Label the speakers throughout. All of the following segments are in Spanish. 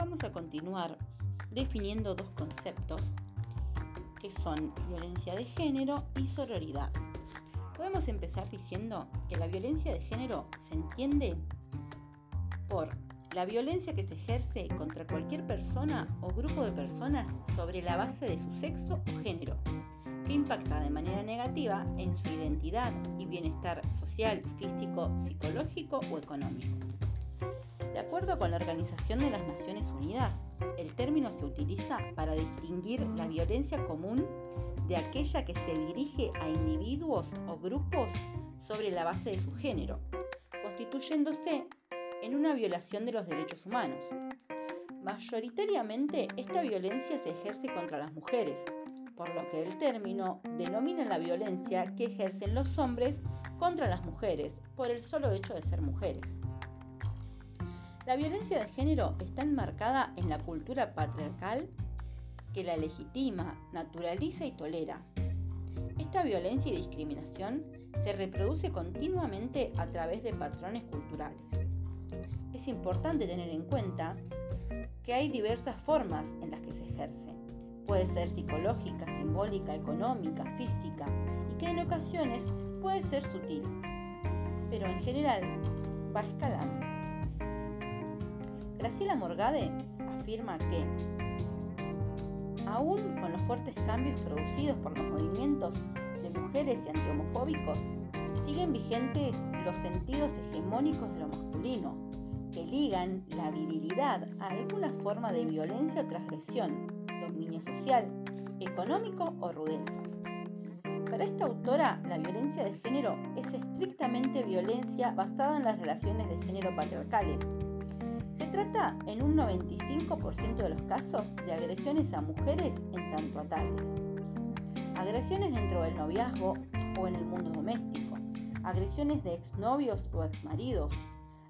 Speaker 1: a continuar definiendo dos conceptos que son violencia de género y sororidad. Podemos empezar diciendo que la violencia de género se entiende por la violencia que se ejerce contra cualquier persona o grupo de personas sobre la base de su sexo o género, que impacta de manera negativa en su identidad y bienestar social, físico, psicológico o económico. De acuerdo con la Organización de las Naciones Unidas, el término se utiliza para distinguir la violencia común de aquella que se dirige a individuos o grupos sobre la base de su género, constituyéndose en una violación de los derechos humanos. Mayoritariamente esta violencia se ejerce contra las mujeres, por lo que el término denomina la violencia que ejercen los hombres contra las mujeres por el solo hecho de ser mujeres. La violencia de género está enmarcada en la cultura patriarcal que la legitima, naturaliza y tolera. Esta violencia y discriminación se reproduce continuamente a través de patrones culturales. Es importante tener en cuenta que hay diversas formas en las que se ejerce. Puede ser psicológica, simbólica, económica, física y que en ocasiones puede ser sutil, pero en general va escalando. Graciela Morgade afirma que, aún con los fuertes cambios producidos por los movimientos de mujeres y antihomofóbicos, siguen vigentes los sentidos hegemónicos de lo masculino, que ligan la virilidad a alguna forma de violencia o transgresión, dominio social, económico o rudeza. Para esta autora, la violencia de género es estrictamente violencia basada en las relaciones de género patriarcales, trata en un 95% de los casos de agresiones a mujeres en tanto a tales. Agresiones dentro del noviazgo o en el mundo doméstico. Agresiones de exnovios o exmaridos.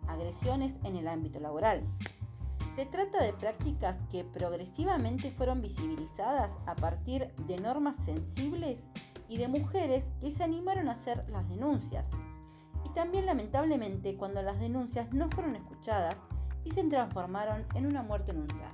Speaker 1: Agresiones en el ámbito laboral. Se trata de prácticas que progresivamente fueron visibilizadas a partir de normas sensibles y de mujeres que se animaron a hacer las denuncias. Y también lamentablemente cuando las denuncias no fueron escuchadas y se transformaron en una muerte anunciada.